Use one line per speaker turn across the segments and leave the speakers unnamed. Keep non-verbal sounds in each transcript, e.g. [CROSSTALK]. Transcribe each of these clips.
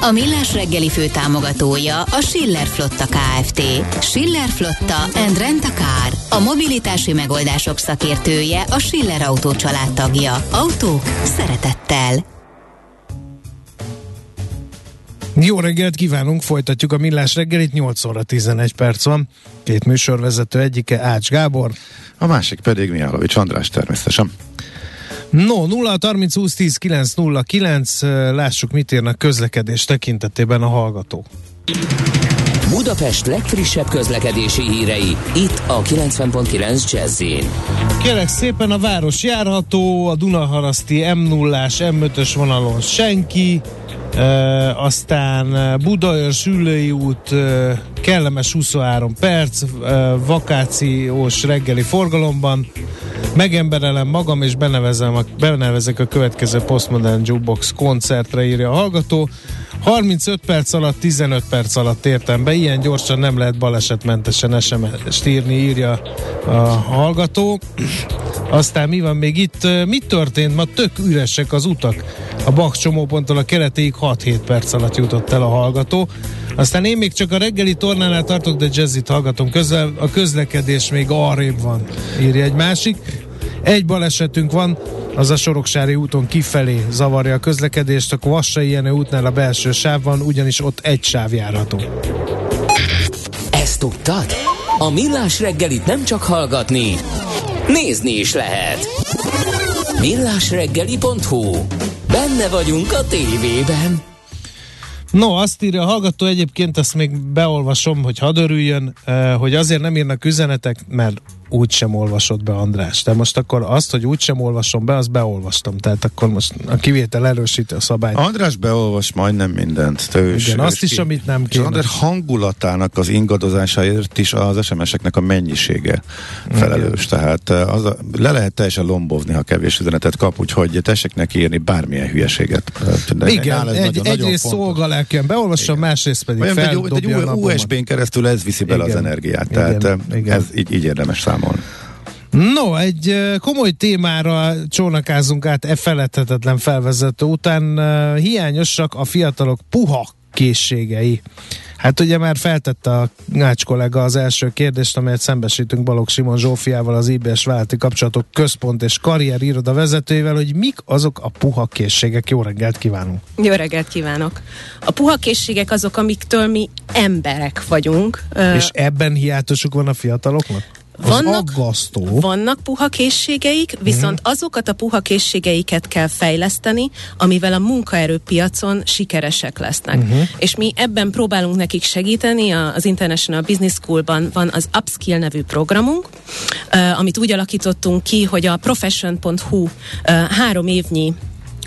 A Millás reggeli fő támogatója a Schiller Flotta KFT. Schiller Flotta and Rent a Car. A mobilitási megoldások szakértője a Schiller Autó tagja. Autók szeretettel.
Jó reggelt kívánunk, folytatjuk a Millás reggelit, 8 óra 11 perc van. Két műsorvezető egyike Ács Gábor.
A másik pedig Mihálovics András természetesen.
No, 0 30 20 10 9 0 9, lássuk mit írnak közlekedés tekintetében a hallgatók.
Budapest legfrissebb közlekedési hírei, itt a 90.9 jazz
Kérek szépen, a város járható, a Dunaharaszti M0-ás, M5-ös vonalon senki, Uh, aztán Budaörs Ülői út, uh, kellemes 23 perc, uh, vakációs reggeli forgalomban. Megemberelem magam, és benevezem a, benevezek a következő Postmodern Jukebox koncertre, írja a hallgató. 35 perc alatt, 15 perc alatt értem be, ilyen gyorsan nem lehet balesetmentesen SMS-t írni, írja a hallgató. Aztán mi van még itt? Mi történt? Ma tök üresek az utak. A Bak csomóponttól a keretéig 6-7 perc alatt jutott el a hallgató. Aztán én még csak a reggeli tornánál tartok, de jazzit hallgatom. Közel, a közlekedés még arrébb van, írja egy másik. Egy balesetünk van, az a Soroksári úton kifelé zavarja a közlekedést, a Vassai Jenő útnál a belső sáv van, ugyanis ott egy sáv járható.
Ezt tudtad? A Millás reggelit nem csak hallgatni, nézni is lehet. Millásreggeli.hu Benne vagyunk a tévében.
No, azt írja a hallgató egyébként, ezt még beolvasom, hogy hadd örüljön, eh, hogy azért nem írnak üzenetek, mert úgy sem olvasott be András. De most akkor azt, hogy úgy sem olvasom be, azt beolvastam. Tehát akkor most a kivétel erősíti a szabályt.
András beolvas majdnem mindent. Te
Igen, azt is, amit nem kéne.
András hangulatának az ingadozásáért is az SMS-eknek a mennyisége felelős. Igen. Tehát eh, az a, le lehet teljesen lombovni, ha kevés üzenetet kap, úgyhogy tessék neki írni bármilyen hülyeséget.
De Igen, egy, nagyon, egyrészt szolgalelken beolvasom, Igen. másrészt pedig Olyan,
egy, egy USB-n keresztül ez viszi bele Igen. az energiát. Tehát Igen. Igen. ez így, így érdemes számolni számon.
No, egy komoly témára csónakázunk át e feledhetetlen felvezető után. Hiányosak a fiatalok puha készségei. Hát ugye már feltette a Nács kollega az első kérdést, amelyet szembesítünk Balogh Simon Zsófiával, az IBS válti kapcsolatok központ és karrier iroda vezetőjével, hogy mik azok a puha készségek. Jó reggelt kívánunk!
Jó reggelt kívánok! A puha készségek azok, amiktől mi emberek vagyunk.
És ebben hiátosuk van a fiataloknak?
Vannak,
aggasztó.
vannak puha készségeik, viszont uh-huh. azokat a puha készségeiket kell fejleszteni, amivel a munkaerőpiacon sikeresek lesznek. Uh-huh. És mi ebben próbálunk nekik segíteni, az International Business Schoolban van az Upskill nevű programunk, amit úgy alakítottunk ki, hogy a profession.hu három évnyi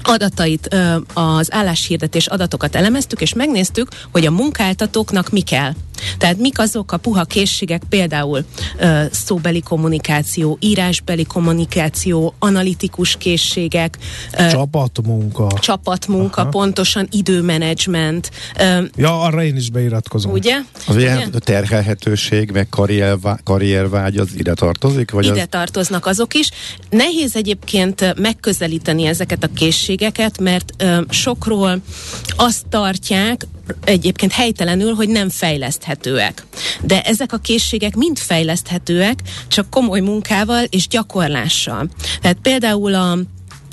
adatait, az álláshirdetés adatokat elemeztük, és megnéztük, hogy a munkáltatóknak mi kell. Tehát mik azok a puha készségek, például ö, szóbeli kommunikáció, írásbeli kommunikáció, analitikus készségek.
Ö, csapatmunka.
Csapatmunka, Aha. pontosan időmenedzsment. Ö,
ja, arra én is beiratkozom.
Ugye?
Az ugye? ilyen terhelhetőség, meg karriervá, karriervágy az ide tartozik?
Vagy ide az... tartoznak azok is. Nehéz egyébként megközelíteni ezeket a készségeket, mert ö, sokról azt tartják, egyébként helytelenül, hogy nem fejleszthetőek. De ezek a készségek mind fejleszthetőek, csak komoly munkával és gyakorlással. Tehát például a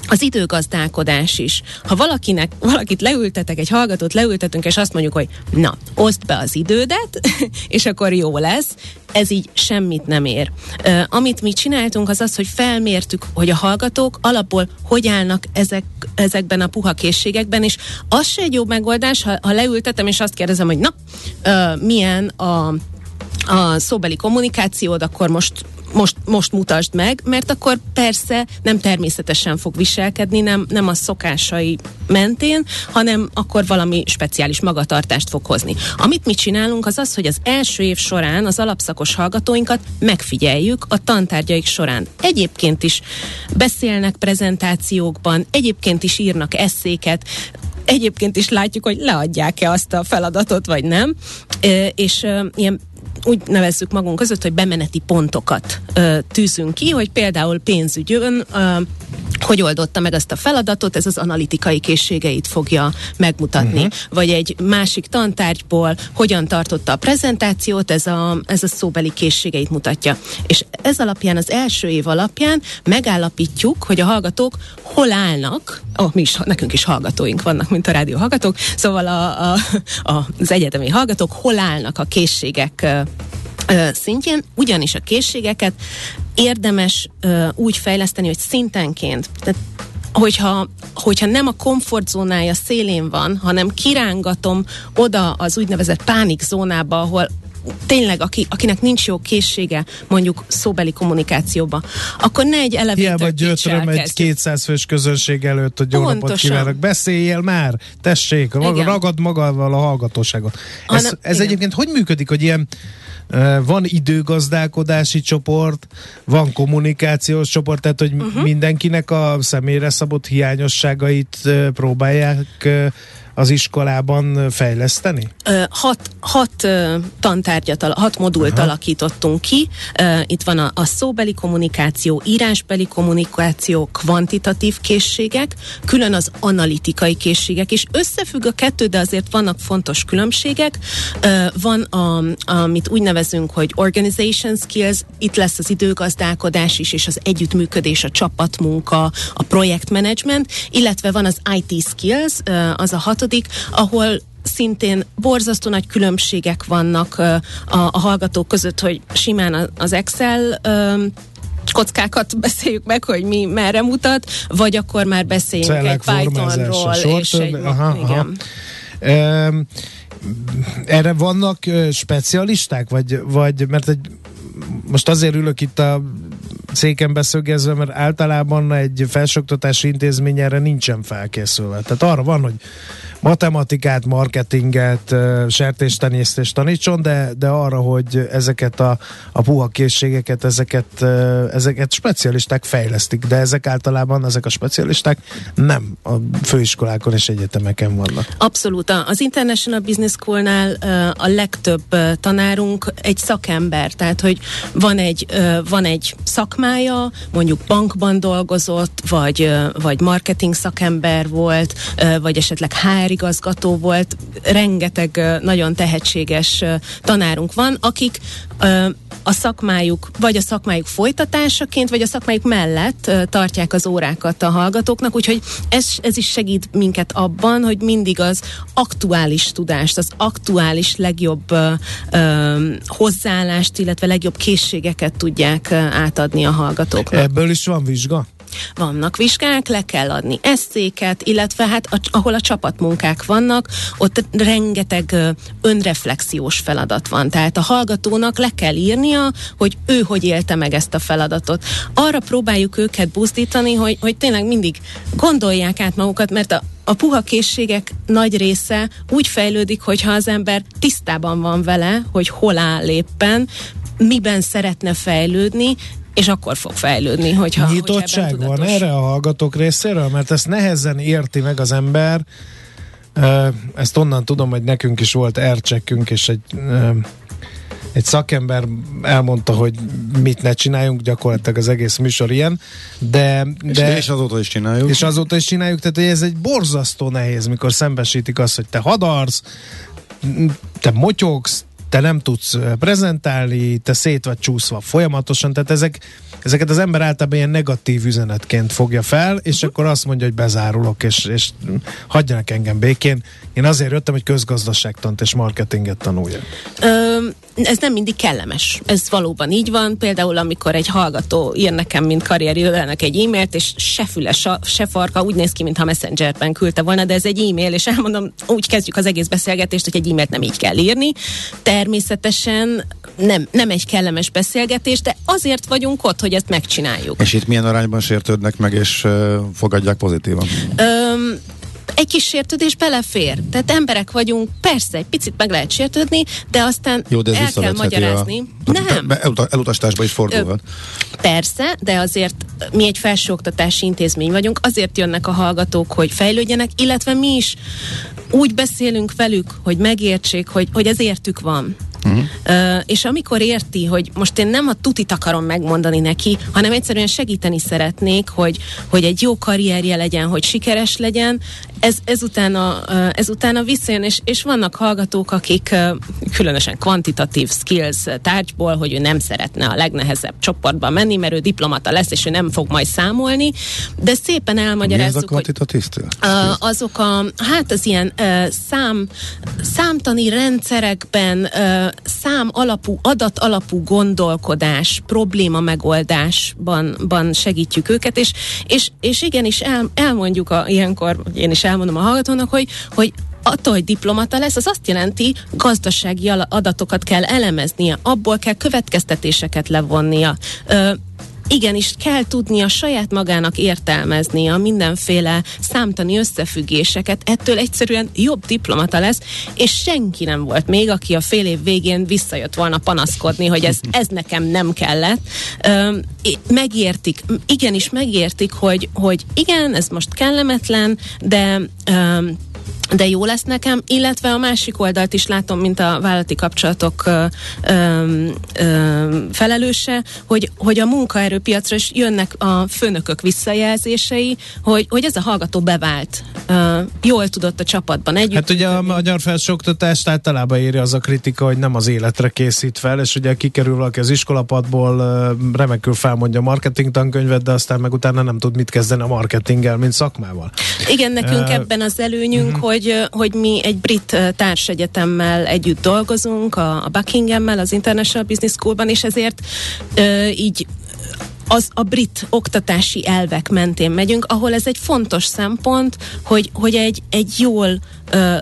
az időgazdálkodás is. Ha valakinek, valakit leültetek, egy hallgatót leültetünk, és azt mondjuk, hogy na, oszd be az idődet, [LAUGHS] és akkor jó lesz, ez így semmit nem ér. Uh, amit mi csináltunk, az az, hogy felmértük, hogy a hallgatók alapból hogy állnak ezek, ezekben a puha készségekben, és az se egy jó megoldás, ha, ha leültetem, és azt kérdezem, hogy na, uh, milyen a a szóbeli kommunikációd, akkor most most, most mutasd meg, mert akkor persze nem természetesen fog viselkedni, nem, nem a szokásai mentén, hanem akkor valami speciális magatartást fog hozni. Amit mi csinálunk, az az, hogy az első év során az alapszakos hallgatóinkat megfigyeljük a tantárgyaik során. Egyébként is beszélnek prezentációkban, egyébként is írnak eszéket, egyébként is látjuk, hogy leadják-e azt a feladatot, vagy nem. És ilyen úgy nevezzük magunk között, hogy bemeneti pontokat ö, tűzünk ki, hogy például pénzügyön ö, hogy oldotta meg azt a feladatot, ez az analitikai készségeit fogja megmutatni. Uh-huh. Vagy egy másik tantárgyból hogyan tartotta a prezentációt, ez a, ez a szóbeli készségeit mutatja. És ez alapján, az első év alapján megállapítjuk, hogy a hallgatók hol állnak, oh, mi is, nekünk is hallgatóink vannak, mint a rádió hallgatók, szóval a, a, a, az egyetemi hallgatók hol állnak a készségek szintjén, ugyanis a készségeket érdemes úgy fejleszteni, hogy szintenként, tehát hogyha, hogyha nem a komfortzónája szélén van, hanem kirángatom oda az úgynevezett pánikzónába, ahol tényleg, aki, akinek nincs jó készsége, mondjuk szóbeli kommunikációba, akkor ne egy elevétől
Hiába gyötröm egy 200 fős közönség előtt, hogy jó Pontosan. napot kívánok. Beszéljél már, tessék, Igen. ragad magával a hallgatóságot. Ez, Hanem, ez egyébként hogy működik, hogy ilyen van időgazdálkodási csoport, van kommunikációs csoport, tehát hogy uh-huh. mindenkinek a személyre szabott hiányosságait próbálják az iskolában fejleszteni?
Hat, hat tantárgyat, hat modult Aha. alakítottunk ki. Itt van a, a szóbeli kommunikáció, írásbeli kommunikáció, kvantitatív készségek, külön az analitikai készségek, és összefügg a kettő, de azért vannak fontos különbségek. Van, a, amit úgy nevezünk, hogy organization skills, itt lesz az időgazdálkodás is, és az együttműködés, a csapatmunka, a projektmenedzsment, illetve van az IT skills, az a hat hatodik, ahol szintén borzasztó nagy különbségek vannak a, a hallgatók között, hogy simán az Excel kockákat [LAUGHS] beszéljük meg, hogy mi merre mutat, vagy akkor már beszéljünk Celek egy Pythonról. És egy, aha, igen. Aha.
Um, erre vannak specialisták, vagy, vagy mert egy, most azért ülök itt a széken beszögezve, mert általában egy felsőoktatási intézmény erre nincsen felkészülve. Tehát arra van, hogy matematikát, marketinget, sertéstenyésztést tanítson, de, de arra, hogy ezeket a, a puha készségeket, ezeket, ezeket specialisták fejlesztik, de ezek általában, ezek a specialisták nem a főiskolákon és egyetemeken vannak.
Abszolút. Az International Business School-nál a legtöbb tanárunk egy szakember, tehát hogy van egy, van egy szakmája, mondjuk bankban dolgozott, vagy, vagy marketing szakember volt, vagy esetleg HR igazgató volt, rengeteg nagyon tehetséges tanárunk van, akik a szakmájuk, vagy a szakmájuk folytatásaként, vagy a szakmájuk mellett tartják az órákat a hallgatóknak, úgyhogy ez, ez is segít minket abban, hogy mindig az aktuális tudást, az aktuális legjobb ö, hozzáállást, illetve legjobb készségeket tudják átadni a hallgatóknak.
Ebből is van vizsga?
Vannak vizsgák, le kell adni eszéket, illetve hát a, ahol a csapatmunkák vannak, ott rengeteg önreflexiós feladat van. Tehát a hallgatónak le kell írnia, hogy ő hogy élte meg ezt a feladatot. Arra próbáljuk őket buzdítani, hogy, hogy tényleg mindig gondolják át magukat, mert a, a puha készségek nagy része úgy fejlődik, hogyha az ember tisztában van vele, hogy hol áll éppen, miben szeretne fejlődni, és akkor fog fejlődni, hogyha
Nyitottság
hogyha
van erre a hallgatók részéről, mert ezt nehezen érti meg az ember. Ezt onnan tudom, hogy nekünk is volt ercsekünk, és egy egy szakember elmondta, hogy mit ne csináljunk, gyakorlatilag az egész műsor ilyen, de... de
és azóta is csináljuk.
És azóta is csináljuk, tehát hogy ez egy borzasztó nehéz, mikor szembesítik azt, hogy te hadarsz, te motyogsz, te nem tudsz prezentálni, te szét vagy csúszva folyamatosan, tehát ezek, ezeket az ember általában ilyen negatív üzenetként fogja fel, és uh-huh. akkor azt mondja, hogy bezárulok, és, és hagyjanak engem békén. Én azért jöttem, hogy közgazdaságtant és marketinget tanuljak.
Ö, ez nem mindig kellemes. Ez valóban így van. Például, amikor egy hallgató ír nekem, mint karrieridőnek egy e-mailt, és se füle, se, farka, úgy néz ki, mintha Messengerben küldte volna, de ez egy e-mail, és elmondom, úgy kezdjük az egész beszélgetést, hogy egy e-mailt nem így kell írni. Természetesen nem, nem egy kellemes beszélgetés, de azért vagyunk ott, hogy ezt megcsináljuk.
És itt milyen arányban sértődnek meg, és uh, fogadják pozitívan?
Öm, egy kis sértődés belefér. Tehát emberek vagyunk, persze, egy picit meg lehet sértődni, de aztán
Jó, de ez
el kell magyarázni.
A,
nem.
elutasításba is fordulhat.
Persze, de azért mi egy felsőoktatási intézmény vagyunk, azért jönnek a hallgatók, hogy fejlődjenek, illetve mi is úgy beszélünk velük, hogy megértsék, hogy, hogy ez értük van. Uh-huh. Uh, és amikor érti, hogy most én nem a tutit akarom megmondani neki, hanem egyszerűen segíteni szeretnék, hogy, hogy egy jó karrierje legyen, hogy sikeres legyen, ez, ezután, a, uh, ezután a visszajön, és, és vannak hallgatók, akik uh, különösen kvantitatív skills tárgyból, hogy ő nem szeretne a legnehezebb csoportba menni, mert ő diplomata lesz, és ő nem fog majd számolni, de szépen elmagyarázzuk, Mi ez a
kvantitatív
hogy uh, azok a, hát az ilyen uh, szám, számtani rendszerekben uh, szám alapú, adat alapú gondolkodás, probléma megoldásban ban segítjük őket, és, és, és igenis el, elmondjuk a, ilyenkor, én is elmondom a hallgatónak, hogy, hogy attól, hogy diplomata lesz, az azt jelenti, gazdasági adatokat kell elemeznie, abból kell következtetéseket levonnia. Ö, igenis kell tudnia saját magának értelmezni a mindenféle számtani összefüggéseket, ettől egyszerűen jobb diplomata lesz, és senki nem volt még, aki a fél év végén visszajött volna panaszkodni, hogy ez, ez nekem nem kellett. Ö, megértik, igenis megértik, hogy, hogy igen, ez most kellemetlen, de ö, de jó lesz nekem, illetve a másik oldalt is látom, mint a vállalati kapcsolatok ö, ö, ö, felelőse, hogy, hogy a munkaerőpiacra is jönnek a főnökök visszajelzései, hogy, hogy ez a hallgató bevált, ö, jól tudott a csapatban együtt.
Hát ugye a magyar felsőoktatást általában írja az a kritika, hogy nem az életre készít fel, és ugye kikerül valaki az iskolapadból, remekül felmondja a marketing tankönyvet, de aztán meg utána nem tud mit kezdeni a marketinggel, mint szakmával.
Igen, nekünk uh, ebben az előnyünk. Hogy hogy, mi egy brit társegyetemmel együtt dolgozunk, a, a Buckinghammel, az International Business Schoolban, és ezért ö, így az a brit oktatási elvek mentén megyünk, ahol ez egy fontos szempont, hogy, hogy egy, egy jól,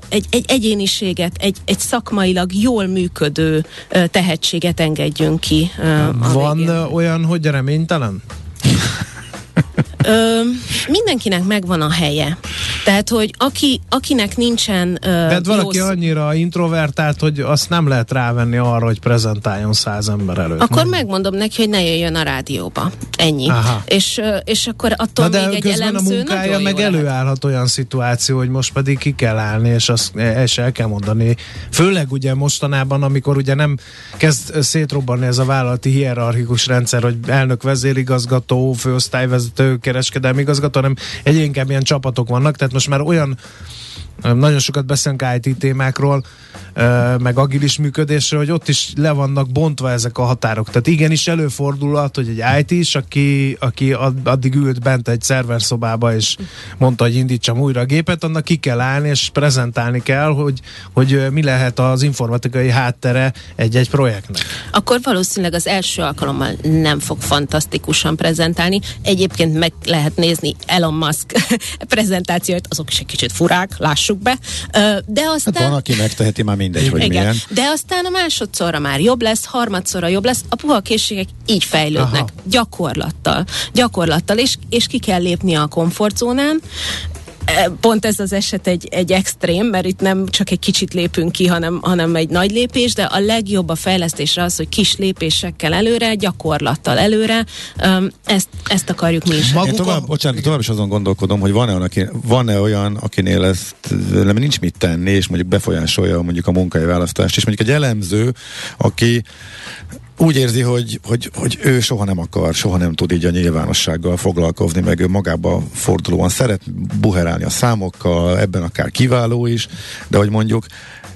egy, egy egyéniséget, egy, egy szakmailag jól működő tehetséget engedjünk ki.
Van végén. olyan, hogy reménytelen?
Ö, mindenkinek megvan a helye. Tehát, hogy aki, akinek nincsen uh,
Tehát valaki jó... annyira introvertált, hogy azt nem lehet rávenni arra, hogy prezentáljon száz ember előtt.
Akkor nem? megmondom neki, hogy ne jöjjön a rádióba. Ennyi. Aha. És, és akkor attól
Na de
még egy elemző
a munkája meg előállhat olyan szituáció, hogy most pedig ki kell állni, és azt és el kell mondani. Főleg ugye mostanában, amikor ugye nem kezd szétrobbanni ez a vállalati hierarchikus rendszer, hogy elnök vezérigazgató, főosztályvezető, kereskedelmi igazgató, hanem egyre inkább ilyen csapatok vannak, tehát most már olyan nagyon sokat beszélünk IT témákról, meg agilis működésről, hogy ott is le vannak bontva ezek a határok. Tehát igenis előfordulhat, hogy egy IT is, aki, aki addig ült bent egy szerverszobába, és mondta, hogy indítsam újra a gépet, annak ki kell állni, és prezentálni kell, hogy, hogy mi lehet az informatikai háttere egy-egy projektnek.
Akkor valószínűleg az első alkalommal nem fog fantasztikusan prezentálni. Egyébként meg lehet nézni Elon Musk [LAUGHS] prezentációt, azok is egy kicsit furák, lássuk be. De aztán...
Hát van, aki megteheti már mindegy, hogy Igen. milyen.
De aztán a másodszorra már jobb lesz, harmadszorra jobb lesz. A puha készségek így fejlődnek. Aha. Gyakorlattal. Gyakorlattal, és, és ki kell lépni a komfortzónán, pont ez az eset egy, egy extrém, mert itt nem csak egy kicsit lépünk ki, hanem, hanem egy nagy lépés, de a legjobb a fejlesztésre az, hogy kis lépésekkel előre, gyakorlattal előre, ezt, ezt akarjuk mi is.
Én tovább, bocsánat, tovább is azon gondolkodom, hogy van-e olyan, aki, van-e olyan akinél ezt nem nincs mit tenni, és mondjuk befolyásolja mondjuk a munkai választást, és mondjuk egy elemző, aki úgy érzi, hogy, hogy, hogy ő soha nem akar, soha nem tud így a nyilvánossággal foglalkozni, meg ő magába fordulóan szeret buherálni a számokkal, ebben akár kiváló is, de hogy mondjuk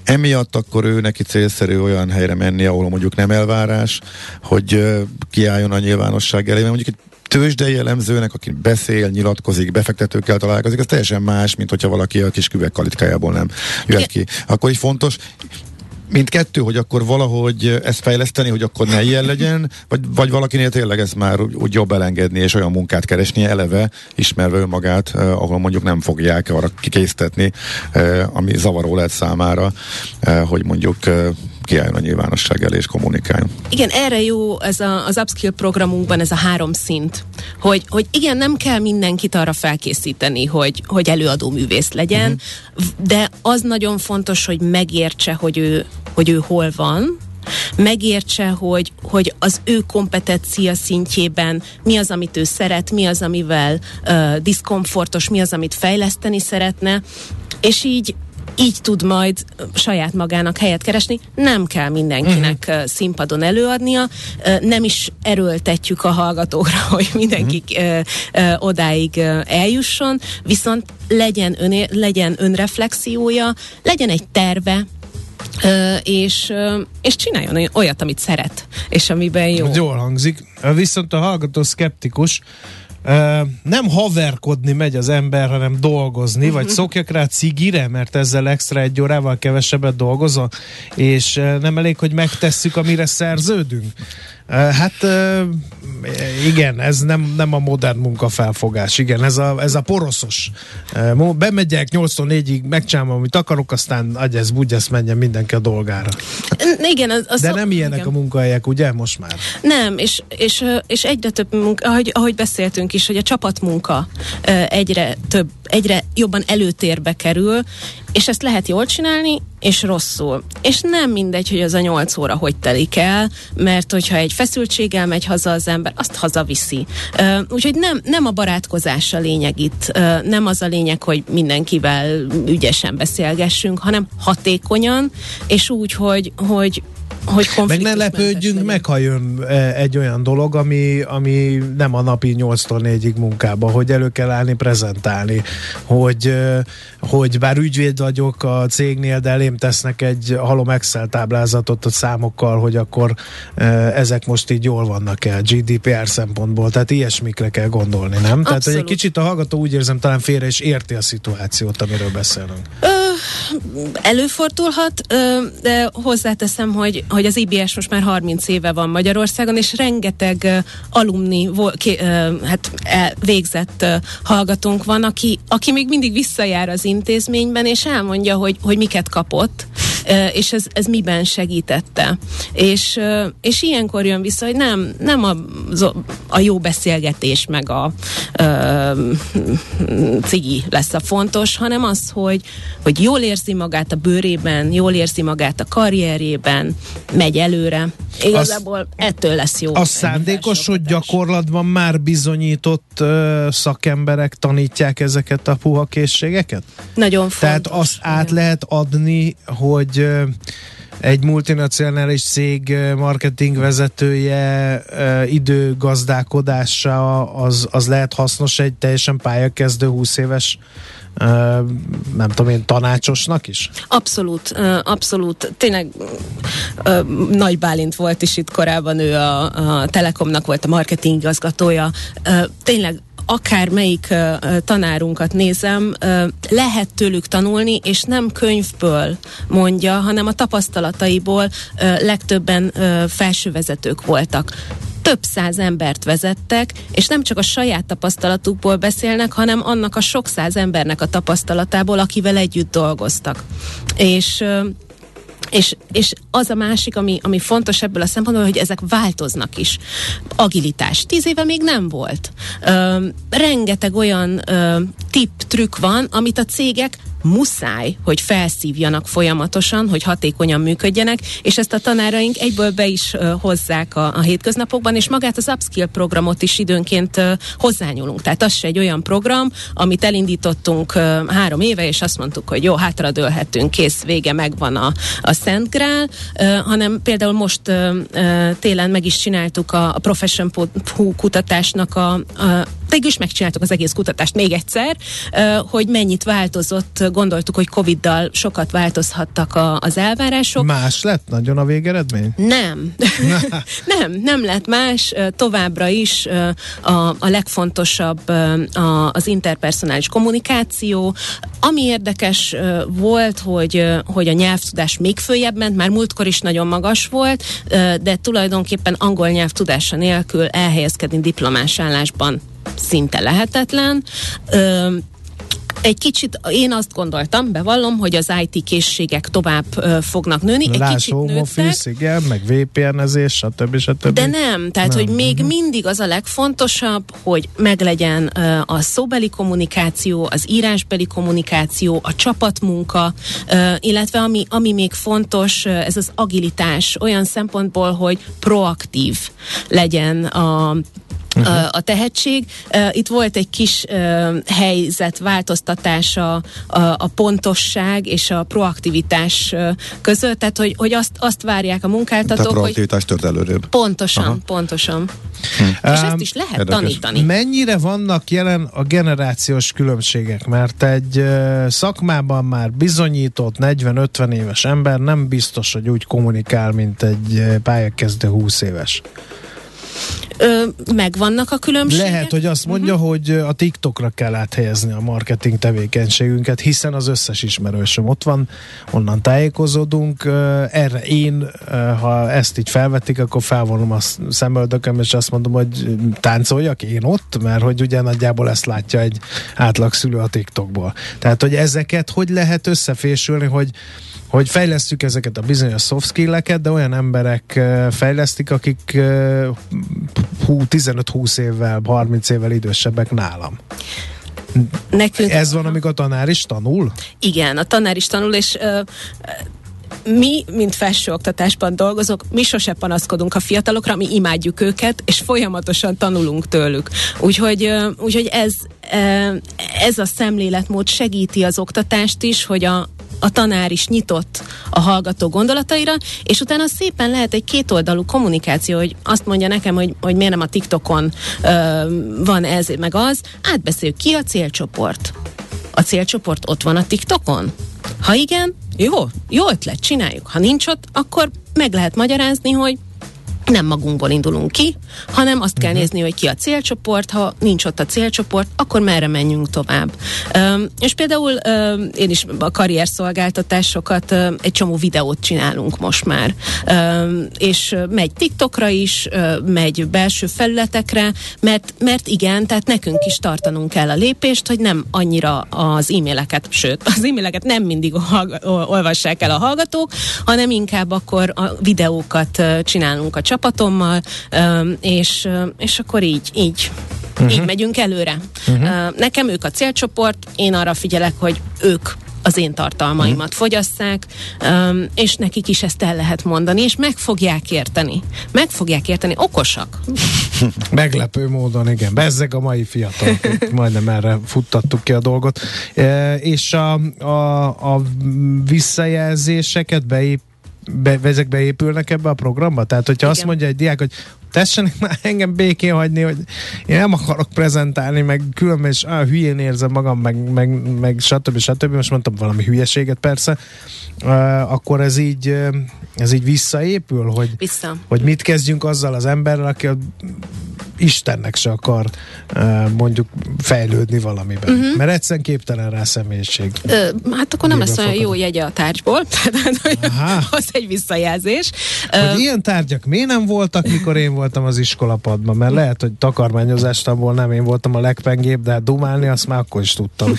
Emiatt akkor ő neki célszerű olyan helyre menni, ahol mondjuk nem elvárás, hogy kiálljon a nyilvánosság elé, mert mondjuk egy tőzsdei elemzőnek, aki beszél, nyilatkozik, befektetőkkel találkozik, az teljesen más, mint hogyha valaki a kis küvek kalitkájából nem jött ki. Akkor így fontos, mindkettő, hogy akkor valahogy ezt fejleszteni, hogy akkor ne ilyen legyen, vagy, vagy valakinél tényleg ez már úgy jobb elengedni, és olyan munkát keresni eleve, ismerve önmagát, eh, ahol mondjuk nem fogják arra kikésztetni, eh, ami zavaró lehet számára, eh, hogy mondjuk eh, kiálljon a nyilvánosság elé és kommunikáljon.
Igen, erre jó ez a, az upskill programunkban ez a három szint, hogy, hogy igen, nem kell mindenkit arra felkészíteni, hogy, hogy előadó művész legyen, uh-huh. de az nagyon fontos, hogy megértse, hogy ő, hogy ő hol van, megértse, hogy, hogy az ő kompetencia szintjében mi az, amit ő szeret, mi az, amivel uh, diszkomfortos, mi az, amit fejleszteni szeretne, és így így tud majd saját magának helyet keresni. Nem kell mindenkinek uh-huh. színpadon előadnia, nem is erőltetjük a hallgatókra, [LAUGHS] hogy mindenki uh-huh. odáig eljusson, viszont legyen, ön, legyen önreflexiója, legyen egy terve, és, és csináljon olyat, amit szeret, és amiben jó.
Jól hangzik. Viszont a hallgató szkeptikus, nem haverkodni megy az ember, hanem dolgozni, vagy szokjak rá cigire, mert ezzel extra egy órával kevesebbet dolgozol, és nem elég, hogy megtesszük, amire szerződünk. Hát igen, ez nem, nem a modern munkafelfogás, igen, ez a, ez a poroszos. Bemegyek 8-4-ig, megcsinálom, amit akarok, aztán agyesz, bugyesz, menjen mindenki a dolgára.
Igen, az, az
De nem ilyenek igen. a munkahelyek, ugye, most már?
Nem, és, és, és egyre több munka, ahogy, ahogy beszéltünk is, hogy a csapatmunka egyre több, egyre jobban előtérbe kerül, és ezt lehet jól csinálni, és rosszul. És nem mindegy, hogy az a nyolc óra hogy telik el, mert hogyha egy feszültséggel megy haza az ember, azt hazaviszi. Úgyhogy nem, nem a barátkozás a lényeg itt, nem az a lényeg, hogy mindenkivel ügyesen beszélgessünk, hanem hatékonyan, és úgy, hogy, hogy hogy
Meg ne lepődjünk meg, ha jön e, egy olyan dolog, ami, ami nem a napi 8-tól 4-ig munkába, hogy elő kell állni, prezentálni, hogy, e, hogy bár ügyvéd vagyok a cégnél, de elém tesznek egy halom Excel táblázatot a számokkal, hogy akkor e, ezek most így jól vannak-e GDPR szempontból, tehát ilyesmikre kell gondolni, nem? Abszolút. Tehát, hogy egy kicsit a hallgató úgy érzem, talán félre is érti a szituációt, amiről beszélünk. Ö,
előfordulhat, de hozzáteszem, hogy hogy az IBS most már 30 éve van Magyarországon, és rengeteg uh, alumni vo- ki, uh, hát, végzett uh, hallgatónk van, aki, aki még mindig visszajár az intézményben, és elmondja, hogy, hogy miket kapott, és ez, ez miben segítette. És, és ilyenkor jön vissza, hogy nem, nem a, a jó beszélgetés meg a uh, cigi lesz a fontos, hanem az, hogy, hogy jól érzi magát a bőrében, jól érzi magát a karrierjében, megy előre. Igazából az, ettől lesz jó.
Az szándékos, hogy gyakorlatban már bizonyított uh, szakemberek tanítják ezeket a puha készségeket?
Nagyon fontos.
Tehát azt át lehet adni, hogy uh, egy multinacionális cég marketing vezetője időgazdálkodása az, az lehet hasznos egy teljesen pályakezdő 20 éves nem tudom én, tanácsosnak is?
Abszolút, abszolút. Tényleg Nagy Bálint volt is itt korábban, ő a, a Telekomnak volt a marketing igazgatója. Tényleg akár melyik tanárunkat nézem, lehet tőlük tanulni, és nem könyvből mondja, hanem a tapasztalataiból legtöbben felsővezetők voltak több száz embert vezettek, és nem csak a saját tapasztalatukból beszélnek, hanem annak a sok száz embernek a tapasztalatából, akivel együtt dolgoztak. És és, és az a másik, ami, ami fontos ebből a szempontból, hogy ezek változnak is. Agilitás. Tíz éve még nem volt. Ö, rengeteg olyan ö, tip, trükk van, amit a cégek muszáj, hogy felszívjanak folyamatosan, hogy hatékonyan működjenek, és ezt a tanáraink egyből be is hozzák a, a hétköznapokban, és magát az upskill programot is időnként hozzányúlunk. Tehát az se egy olyan program, amit elindítottunk három éve, és azt mondtuk, hogy jó, hátradőlhetünk, kész, vége, megvan a, a Szent Grál, hanem például most télen meg is csináltuk a, a Profession kutatásnak a, a is megcsináltuk az egész kutatást még egyszer, hogy mennyit változott, gondoltuk, hogy Covid-dal sokat változhattak a, az elvárások.
Más lett nagyon a végeredmény?
Nem. [LAUGHS] nem, nem lett más. Továbbra is a, a legfontosabb a, az interpersonális kommunikáció. Ami érdekes volt, hogy, hogy a nyelvtudás még följebb ment, már múltkor is nagyon magas volt, de tulajdonképpen angol nyelvtudása nélkül elhelyezkedni diplomás állásban szinte lehetetlen. Ö, egy kicsit én azt gondoltam, bevallom, hogy az IT készségek tovább ö, fognak nőni. Egy
Láss, kicsit home office, igen, meg VPN-ezés, stb. stb.
De nem, tehát nem. hogy még uh-huh. mindig az a legfontosabb, hogy meglegyen ö, a szóbeli kommunikáció, az írásbeli kommunikáció, a csapatmunka, ö, illetve ami, ami még fontos, ez az agilitás olyan szempontból, hogy proaktív legyen a uh-huh. a tehetség. Itt volt egy kis helyzet változtatása a, pontosság és a proaktivitás között, tehát hogy, hogy azt, azt várják a munkáltatók,
a proaktivitás
hogy...
tört előrébb.
Pontosan, Aha. pontosan. Hm. És ezt is lehet Érdekes. tanítani.
Mennyire vannak jelen a generációs különbségek? Mert egy szakmában már bizonyított 40-50 éves ember nem biztos, hogy úgy kommunikál, mint egy pályakezdő 20 éves.
Ö, megvannak a különbségek.
Lehet, hogy azt mondja, uh-huh. hogy a TikTokra kell áthelyezni a marketing tevékenységünket, hiszen az összes ismerősöm ott van, onnan tájékozódunk. Erre én, ha ezt így felvetik, akkor felvonom a szemöldököm, és azt mondom, hogy táncoljak én ott, mert hogy ugye nagyjából ezt látja egy átlag szülő a TikTokból. Tehát, hogy ezeket hogy lehet összefésülni, hogy hogy fejlesztjük ezeket a bizonyos soft skill-eket, de olyan emberek fejlesztik, akik 15-20 évvel, 30 évvel idősebbek nálam. Nekünk... Ez van, amikor a tanár is tanul?
Igen, a tanár is tanul, és mi, mint felsőoktatásban dolgozók, mi sose panaszkodunk a fiatalokra, mi imádjuk őket, és folyamatosan tanulunk tőlük. Úgyhogy, úgyhogy ez, ez a szemléletmód segíti az oktatást is, hogy a, a tanár is nyitott a hallgató gondolataira, és utána szépen lehet egy kétoldalú kommunikáció, hogy azt mondja nekem, hogy, hogy miért nem a TikTokon ö, van ez, meg az, átbeszéljük ki a célcsoport. A célcsoport ott van a TikTokon? Ha igen, jó, jó ötlet, csináljuk. Ha nincs ott, akkor meg lehet magyarázni, hogy nem magunkból indulunk ki, hanem azt kell uh-huh. nézni, hogy ki a célcsoport, ha nincs ott a célcsoport, akkor merre menjünk tovább. Um, és például um, én is a karrierszolgáltatásokat um, egy csomó videót csinálunk most már, um, és megy TikTokra is, uh, megy belső felületekre, mert, mert igen, tehát nekünk is tartanunk kell a lépést, hogy nem annyira az e-maileket, sőt, az e-maileket nem mindig olvassák el a hallgatók, hanem inkább akkor a videókat csinálunk a csapat csapatommal, és, és akkor így, így uh-huh. így megyünk előre. Uh-huh. Nekem ők a célcsoport, én arra figyelek, hogy ők az én tartalmaimat uh-huh. fogyasszák, um, és nekik is ezt el lehet mondani, és meg fogják érteni. Meg fogják érteni, okosak. [LAUGHS]
Meglepő módon, igen. Bezzeg a mai fiatalok, [LAUGHS] majdnem erre futtattuk ki a dolgot. E, és a, a, a visszajelzéseket beép be, ezek beépülnek ebbe a programba? Tehát, hogyha Igen. azt mondja egy diák, hogy tessenek már engem békén hagyni, hogy én nem akarok prezentálni, meg különben is ah, hülyén érzem magam, meg, meg, meg stb. stb. Most mondtam valami hülyeséget persze, uh, akkor ez így, uh, ez így visszaépül, hogy,
Vissza.
hogy mit kezdjünk azzal az emberrel, aki a Istennek se akar uh, mondjuk fejlődni valamiben. Uh-huh. Mert egyszerűen képtelen rá személyiség.
Ö, hát akkor nem lesz olyan jó jegye a tárgyból, [LAUGHS] tehát az egy visszajelzés.
Hogy uh, ilyen tárgyak miért nem voltak, mikor én voltam az iskolapadban, mert lehet, hogy takarmányozástamból nem én voltam a legpengébb, de hát dumálni azt már akkor is tudtam. [LAUGHS]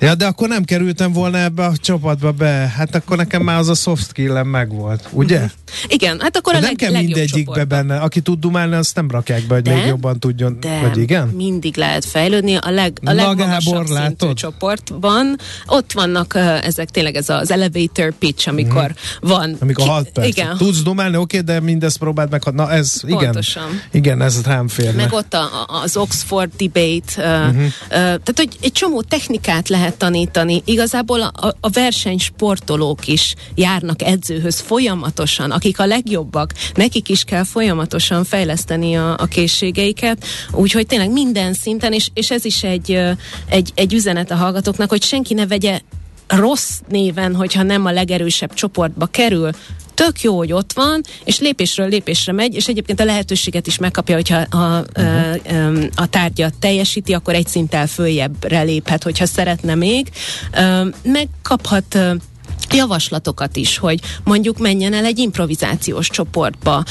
Ja, de akkor nem kerültem volna ebbe a csapatba be. Hát akkor nekem már az a soft skill megvolt, ugye?
Igen, hát akkor a
Nem leg, kell mindegyikbe benne. Aki tud dumálni, azt nem rakják be, hogy de, még jobban tudjon. De vagy igen?
mindig lehet fejlődni. A, leg, a legmagasabb szintű csoportban ott vannak uh, ezek tényleg ez az elevator pitch, amikor mm. van.
Amikor ki, 6 perc. Igen. Tudsz dumálni, oké, de mindezt próbáld meg. Na ez, igen. Pontosan. Igen, ez rám férne.
Meg ott a, az Oxford debate. Uh, uh-huh. uh, tehát, hogy egy csomó technikát lehet lehet tanítani. Igazából a, a versenysportolók is járnak edzőhöz folyamatosan, akik a legjobbak, nekik is kell folyamatosan fejleszteni a, a készségeiket, úgyhogy tényleg minden szinten, és, és ez is egy, egy, egy üzenet a hallgatóknak, hogy senki ne vegye rossz néven, hogyha nem a legerősebb csoportba kerül, tök jó, hogy ott van, és lépésről lépésre megy, és egyébként a lehetőséget is megkapja, hogyha a, uh-huh. a, a tárgyat teljesíti, akkor egy szinttel följebbre léphet, hogyha szeretne még. Megkaphat javaslatokat is, hogy mondjuk menjen el egy improvizációs csoportba,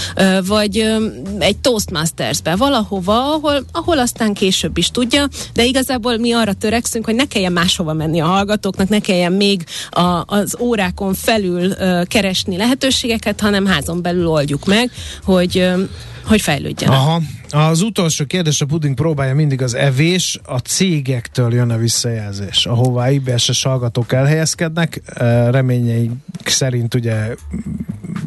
vagy egy Toastmastersbe, valahova, ahol, ahol aztán később is tudja, de igazából mi arra törekszünk, hogy ne kelljen máshova menni a hallgatóknak, ne kelljen még a, az órákon felül keresni lehetőségeket, hanem házon belül oldjuk meg, hogy hogy fejlődjenek.
Aha. Az utolsó kérdés, a puding próbálja mindig az evés, a cégektől jön a visszajelzés, ahová IBS-es hallgatók elhelyezkednek, reményeik szerint ugye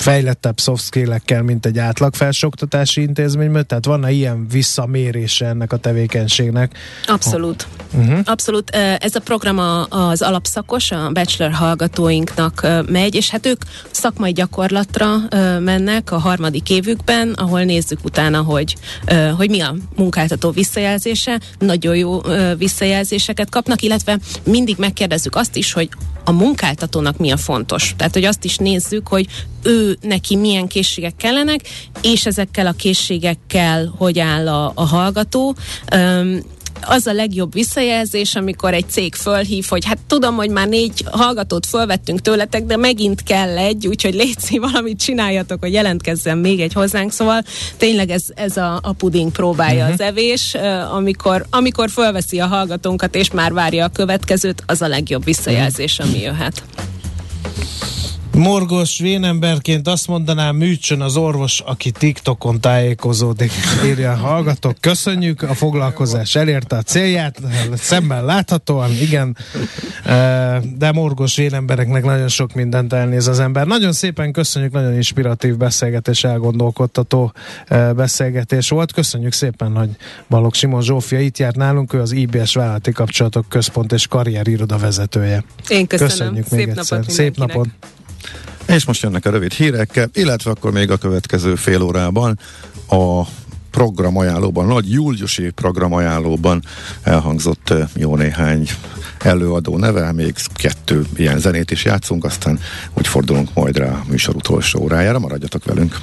fejlettebb soft skill mint egy átlag felsőoktatási intézményben, tehát van-e ilyen visszamérése ennek a tevékenységnek?
Abszolút. Uh-huh. Abszolút. Ez a program az alapszakos, a bachelor hallgatóinknak megy, és hát ők szakmai gyakorlatra mennek a harmadik évükben, ahol nézzük utána, hogy, hogy mi a munkáltató visszajelzése. Nagyon jó visszajelzéseket kapnak, illetve mindig megkérdezzük azt is, hogy a munkáltatónak mi a fontos. Tehát, hogy azt is nézzük, hogy ő neki milyen készségek kellenek, és ezekkel a készségekkel hogy áll a, a hallgató. Um, az a legjobb visszajelzés, amikor egy cég fölhív, hogy hát tudom, hogy már négy hallgatót fölvettünk tőletek, de megint kell egy, úgyhogy létszi [LAUGHS] valamit csináljatok, hogy jelentkezzen még egy hozzánk. Szóval tényleg ez, ez a, a puding próbálja uh-huh. az evés, amikor, amikor fölveszi a hallgatónkat és már várja a következőt, az a legjobb visszajelzés, ami jöhet.
Morgos vénemberként azt mondanám, műtsön az orvos, aki TikTokon tájékozódik. Írja hallgatók, köszönjük, a foglalkozás elérte a célját, szemben láthatóan, igen, de morgos vénembereknek nagyon sok mindent elnéz az ember. Nagyon szépen köszönjük, nagyon inspiratív beszélgetés, elgondolkodtató beszélgetés volt. Köszönjük szépen, hogy Balog Simon Zsófia itt járt nálunk, ő az IBS Vállalati Kapcsolatok Központ és Karrier Iroda vezetője.
Én köszönöm. Köszönjük Szép még egyszer. Szép napot!
És most jönnek a rövid hírek, illetve akkor még a következő fél órában a programajánlóban, nagy júliusi programajánlóban elhangzott jó néhány előadó neve, még kettő ilyen zenét is játszunk, aztán úgy fordulunk majd rá a műsor utolsó órájára, maradjatok velünk.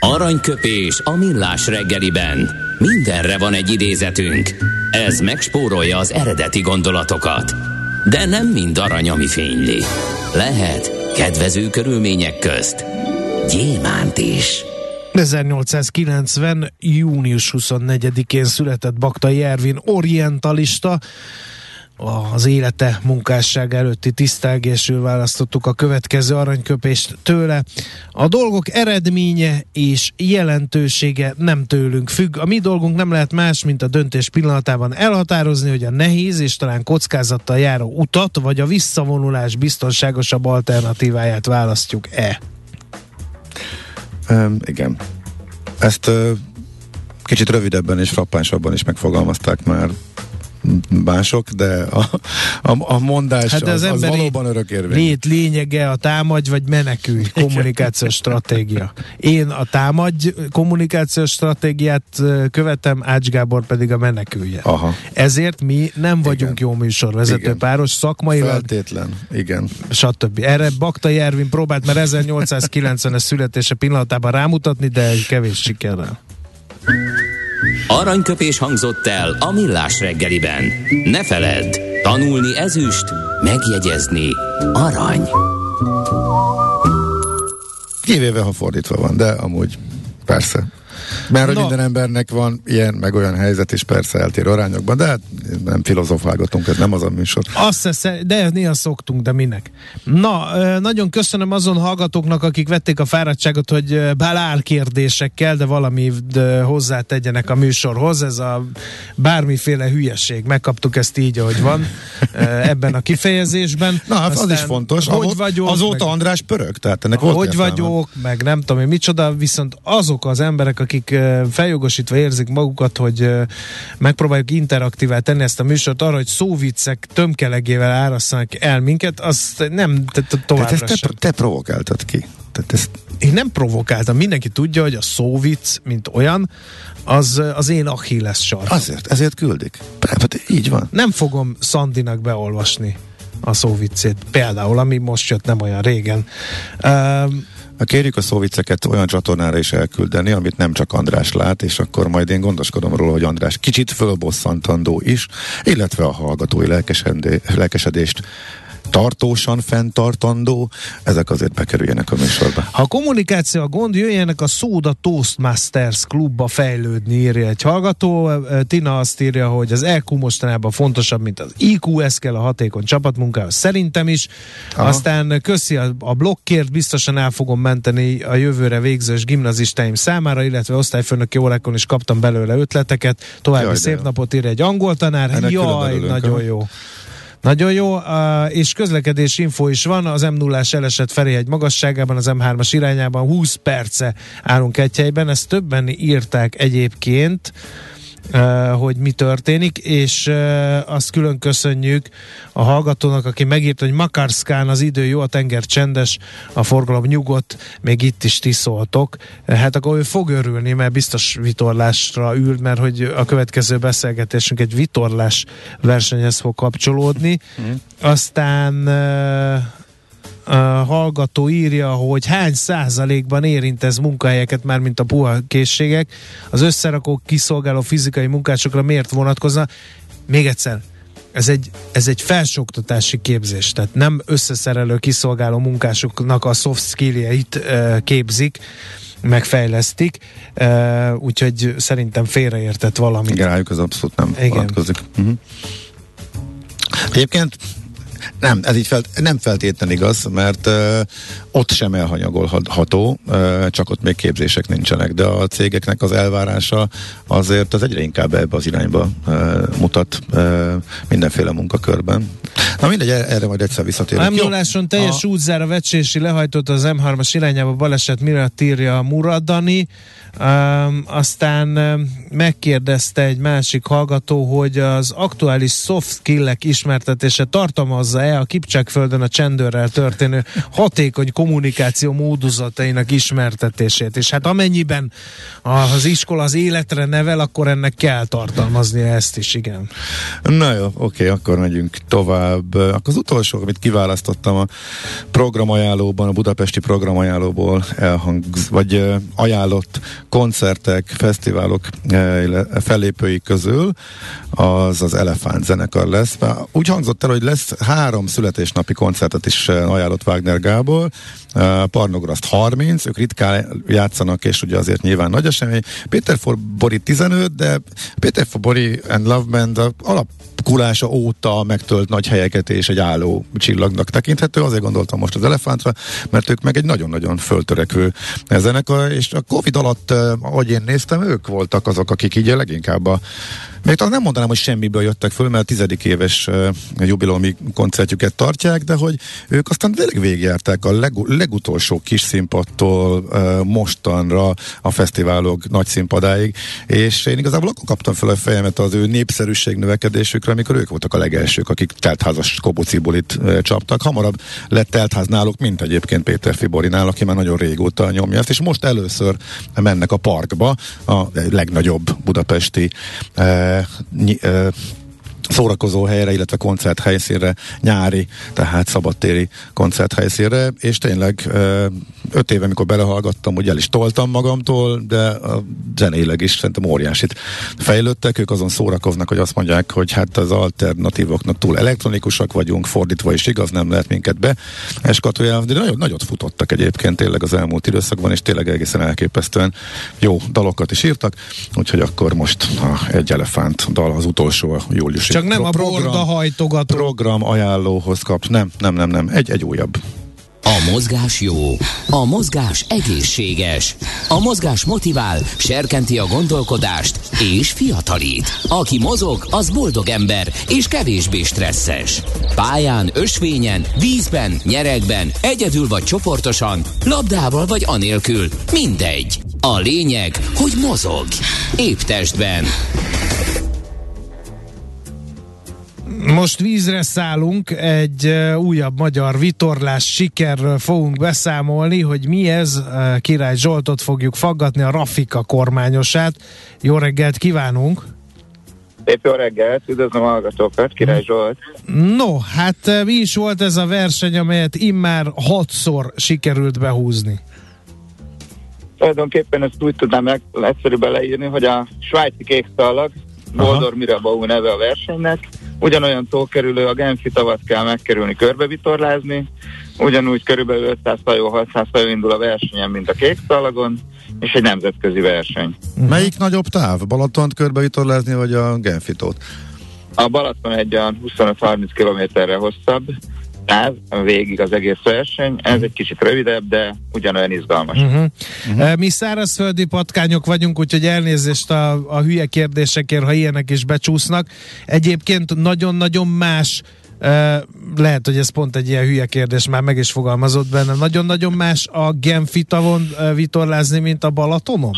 Aranyköpés a millás reggeliben. Mindenre van egy idézetünk. Ez megspórolja az eredeti gondolatokat. De nem mind arany, ami fényli. Lehet kedvező körülmények közt gyémánt is.
1890. június 24-én született Baktai Ervin orientalista, az élete munkásság előtti tisztelgésül választottuk a következő aranyköpést tőle. A dolgok eredménye és jelentősége nem tőlünk függ. A mi dolgunk nem lehet más, mint a döntés pillanatában elhatározni, hogy a nehéz és talán kockázattal járó utat, vagy a visszavonulás biztonságosabb alternatíváját választjuk-e.
Um, igen. Ezt uh, kicsit rövidebben és frappánsabban is megfogalmazták már mások, de a, a, a mondás hát az, az, az valóban örökérvény.
Lét lényege a támadj vagy menekülj kommunikációs stratégia. Én a támadj kommunikációs stratégiát követem, Ács Gábor pedig a menekülje. Aha. Ezért mi nem vagyunk igen. jó műsorvezető igen. páros, szakmailag.
Feltétlen, igen.
Stb. Erre Bakta Jervin próbált már [LAUGHS] 1890-es születése pillanatában rámutatni, de egy kevés sikerrel.
Aranyköpés hangzott el a millás reggeliben. Ne feledd, tanulni ezüst, megjegyezni arany.
Kivéve, ha fordítva van, de amúgy persze. Mert hogy minden embernek van ilyen, meg olyan helyzet is persze eltérő arányokban, de hát nem filozofálgatunk, ez nem az a műsor.
Azt hiszem, de néha szoktunk, de minek. Na, nagyon köszönöm azon hallgatóknak, akik vették a fáradtságot, hogy bár kérdésekkel, de valami hozzátegyenek a műsorhoz. Ez a bármiféle hülyeség. Megkaptuk ezt így, ahogy van ebben a kifejezésben.
Na, hát Aztán, az is fontos. Hogy Ahol, vagyok, azóta meg, András pörög, tehát ennek
Hogy vagyok, meg nem tudom én micsoda, viszont azok az emberek, akik akik feljogosítva érzik magukat, hogy megpróbáljuk interaktível tenni ezt a műsort arra, hogy szóviccek tömkelegével árasszanak el minket, azt nem továbbra
Tehát ezt te, te provokáltad ki. Tehát ezt...
Én nem provokáltam, mindenki tudja, hogy a szóvic, mint olyan, az az én Achilles sark.
Azért, ezért küldik. Hát így van.
Nem fogom Szandinak beolvasni a szóviccét. Például, ami most jött nem olyan régen. Um,
Kérjük a szóvicceket olyan csatornára is elküldeni, amit nem csak András lát, és akkor majd én gondoskodom róla, hogy András kicsit fölbosszantandó is, illetve a hallgatói lelkesedést tartósan fenntartandó, ezek azért bekerüljenek a műsorba.
Ha a kommunikáció a gond, jöjjenek a Soda Toastmasters klubba fejlődni, írja egy hallgató. Tina azt írja, hogy az EQ mostanában fontosabb, mint az IQ, ez kell a hatékony csapatmunkához, szerintem is. Aha. Aztán köszi a, a blokkért, biztosan el fogom menteni a jövőre végzős gimnazistáim számára, illetve osztályfőnöki órákon is kaptam belőle ötleteket. További Jaj, szép napot ír egy angol tanár. Ennek Jaj, nagyon jó. Nagyon jó, és közlekedés info is van, az m 0 elesett egy magasságában, az M3-as irányában 20 perce állunk egy helyben, ezt többen írták egyébként, hogy mi történik, és azt külön köszönjük a hallgatónak, aki megírta, hogy Makarszkán az idő jó, a tenger csendes, a forgalom nyugodt, még itt is tiszoltok. Hát akkor ő fog örülni, mert biztos vitorlásra ül, mert hogy a következő beszélgetésünk egy vitorlás versenyhez fog kapcsolódni. Mm. Aztán hallgató írja, hogy hány százalékban érint ez munkahelyeket, már mint a puha készségek, az összerakók kiszolgáló fizikai munkásokra miért vonatkozna? Még egyszer, ez egy, ez egy felsőoktatási képzés, tehát nem összeszerelő kiszolgáló munkásoknak a soft skilljeit képzik, megfejlesztik, úgyhogy szerintem félreértett valami.
Igen, rájuk az abszolút nem Igen. vonatkozik. Uh-huh. Egyébként nem, ez így felt, nem feltétlenül igaz, mert uh, ott sem elhanyagolható, uh, csak ott még képzések nincsenek, de a cégeknek az elvárása azért az egyre inkább ebbe az irányba uh, mutat uh, mindenféle munkakörben. Na mindegy, erre majd egyszer visszatérünk.
A m teljes a... útzára vecsési lehajtott az M3-as irányába baleset miatt írja Muradani. Um, aztán um, megkérdezte egy másik hallgató, hogy az aktuális soft skillek ismertetése tartalmazza-e a Kipcsákföldön a csendőrrel történő hatékony kommunikáció módozatainak ismertetését. És hát amennyiben az iskola az életre nevel, akkor ennek kell tartalmaznia ezt is, igen.
Na jó, oké, akkor megyünk tovább. Akkor az utolsó, amit kiválasztottam a programajánlóban, a budapesti programajánlóból elhang, vagy ajánlott koncertek, fesztiválok fellépői közül az az Elefánt zenekar lesz. Úgy hangzott el, hogy lesz három születésnapi koncertet is ajánlott Wagner Gábor. Parnograszt 30, ők ritkán játszanak, és ugye azért nyilván nagy esemény. Péter Bori 15, de Péter Bori and Love Band alap kulása óta megtölt nagy helyeket és egy álló csillagnak tekinthető. Azért gondoltam most az elefántra, mert ők meg egy nagyon-nagyon föltörekvő zenekar, és a Covid alatt, ahogy én néztem, ők voltak azok, akik így leginkább a még talán nem mondanám, hogy semmiből jöttek föl, mert a tizedik éves jubileumi koncertjüket tartják, de hogy ők aztán tényleg végigjárták a leg, legutolsó kis színpadtól mostanra a fesztiválok nagy színpadáig, és én igazából akkor kaptam fel a fejemet az ő népszerűség növekedésükre, amikor ők voltak a legelsők, akik teltházas kobocibulit csaptak. Hamarabb lett teltház náluk, mint egyébként Péter Fiborinál, aki már nagyon régóta nyomja ezt, és most először mennek a parkba, a legnagyobb budapesti uh, Eh, ny- ö, szórakozó helyre, illetve koncerthelyszínre, nyári, tehát szabadtéri koncerthelyszínre, és tényleg öt éve, amikor belehallgattam, hogy el is toltam magamtól, de a zenéleg is szerintem óriásit fejlődtek, ők azon szórakoznak, hogy azt mondják, hogy hát az alternatívoknak túl elektronikusak vagyunk, fordítva is igaz, nem lehet minket be eskatolja, de nagyon, nagyot futottak egyébként tényleg az elmúlt időszakban, és tényleg egészen elképesztően jó dalokat is írtak, úgyhogy akkor most a egy elefánt dal az utolsó a júliusi.
Csak nem a program, borda hajtogató.
Program ajánlóhoz kap. Nem, nem, nem, nem. Egy, egy újabb.
A mozgás jó, a mozgás egészséges, a mozgás motivál, serkenti a gondolkodást és fiatalít. Aki mozog, az boldog ember és kevésbé stresszes. Pályán, ösvényen, vízben, nyeregben, egyedül vagy csoportosan, labdával vagy anélkül, mindegy. A lényeg, hogy mozog. Épp testben.
Most vízre szállunk, egy újabb magyar vitorlás sikerről fogunk beszámolni, hogy mi ez, Király Zsoltot fogjuk faggatni, a Rafika kormányosát. Jó reggelt kívánunk!
Szép jó reggelt, üdvözlöm a hallgatókat, Király Zsolt.
No, hát mi is volt ez a verseny, amelyet immár hatszor sikerült behúzni?
Tulajdonképpen ezt úgy tudnám meg egyszerűen leírni, hogy a svájci kék szalag, Boldor Mirabau neve a versenynek, ugyanolyan tókerülő, a Genfi tavat kell megkerülni, körbevitorlázni, ugyanúgy körülbelül 500 hajó, 600 hajó indul a versenyen, mint a kék szalagon, és egy nemzetközi verseny.
Uh-huh. Melyik nagyobb táv? Balatont körbevitorlázni, vagy a Genfitót?
A Balaton egy olyan 25-30 kilométerre hosszabb, táv, végig az egész verseny. Ez egy kicsit rövidebb, de ugyanolyan izgalmas.
Uh-huh. Uh-huh. Mi szárazföldi patkányok vagyunk, úgyhogy elnézést a, a hülye kérdésekért, ha ilyenek is becsúsznak. Egyébként nagyon-nagyon más lehet, hogy ez pont egy ilyen hülye kérdés, már meg is fogalmazott benne. Nagyon-nagyon más a Genfi tavon vitorlázni, mint a Balatonon?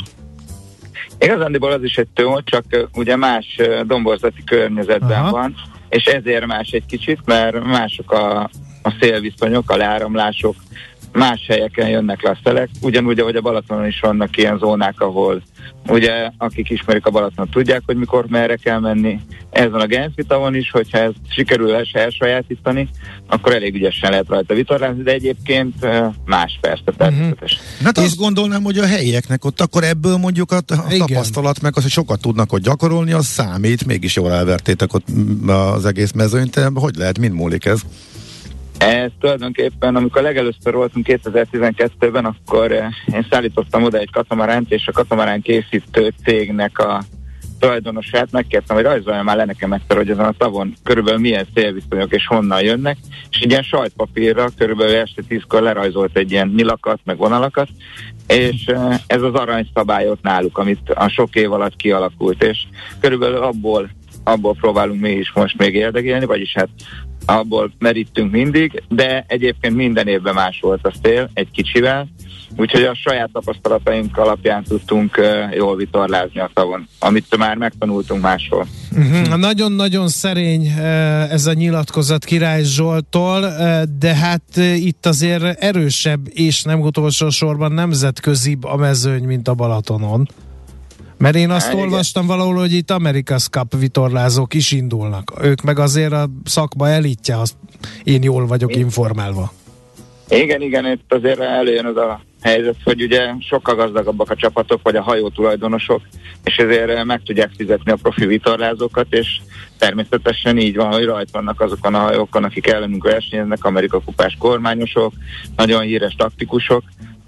Igazándiból az is egy tó, csak ugye más domborzati környezetben Aha. van, és ezért más egy kicsit, mert mások a, a szélviszonyok, a leáramlások, más helyeken jönnek le a szelek, ugyanúgy, ahogy a Balatonon is vannak ilyen zónák, ahol ugye akik ismerik a Balatonot tudják, hogy mikor merre kell menni. Ez van a Genfi tavon is, hogyha ez sikerül el elsajátítani, akkor elég ügyesen lehet rajta vitorlázni, de egyébként más persze mhm. természetes.
Uh-huh. Hát azt gondolnám, hogy a helyieknek ott akkor ebből mondjuk a, a tapasztalat, meg az, hogy sokat tudnak ott gyakorolni, az számít, mégis jól elvertétek ott az egész mezőnyt, hogy lehet, mind múlik ez?
Ez tulajdonképpen, amikor legelőször voltunk 2012-ben, akkor eh, én szállítottam oda egy katamaránt, és a katamarán készítő cégnek a tulajdonosát megkértem, hogy rajzolja már le nekem egyszer, hogy ezen a tavon körülbelül milyen szélviszonyok és honnan jönnek, és egy ilyen sajtpapírra körülbelül este tízkor lerajzolt egy ilyen nyilakat, meg vonalakat, és eh, ez az aranyszabályot náluk, amit a sok év alatt kialakult, és körülbelül abból abból próbálunk mi is most még érdekélni, vagyis hát abból merítünk mindig, de egyébként minden évben más volt a szél, egy kicsivel, úgyhogy a saját tapasztalataink alapján tudtunk uh, jól vitorlázni a tavon, amit már megtanultunk máshol.
Uh-huh. Nagyon-nagyon szerény uh, ez a nyilatkozat Király Zsoltól, uh, de hát uh, itt azért erősebb és nem utolsó sorban nemzetközibb a mezőny, mint a Balatonon. Mert én azt Há, olvastam igen. valahol, hogy itt America's Cup vitorlázók is indulnak. Ők meg azért a szakma elitje, azt én jól vagyok igen. informálva.
Igen, igen, itt azért előjön az a helyzet, hogy ugye sokkal gazdagabbak a csapatok, vagy a hajó tulajdonosok, és ezért meg tudják fizetni a profi vitorlázókat, és természetesen így van, hogy rajt vannak azokon a hajókon, akik ellenünk versenyeznek, Amerika kupás kormányosok, nagyon híres taktikusok,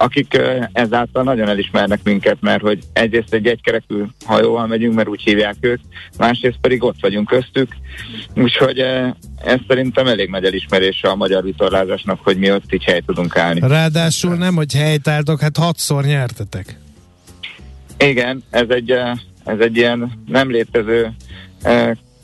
akik ezáltal nagyon elismernek minket, mert hogy egyrészt egy egykerekű hajóval megyünk, mert úgy hívják ők, másrészt pedig ott vagyunk köztük, úgyhogy ez szerintem elég nagy elismerése a magyar vitorlázásnak, hogy mi ott így hely tudunk állni.
Ráadásul nem, hogy helytáltok, hát hatszor nyertetek.
Igen, ez egy, ez egy ilyen nem létező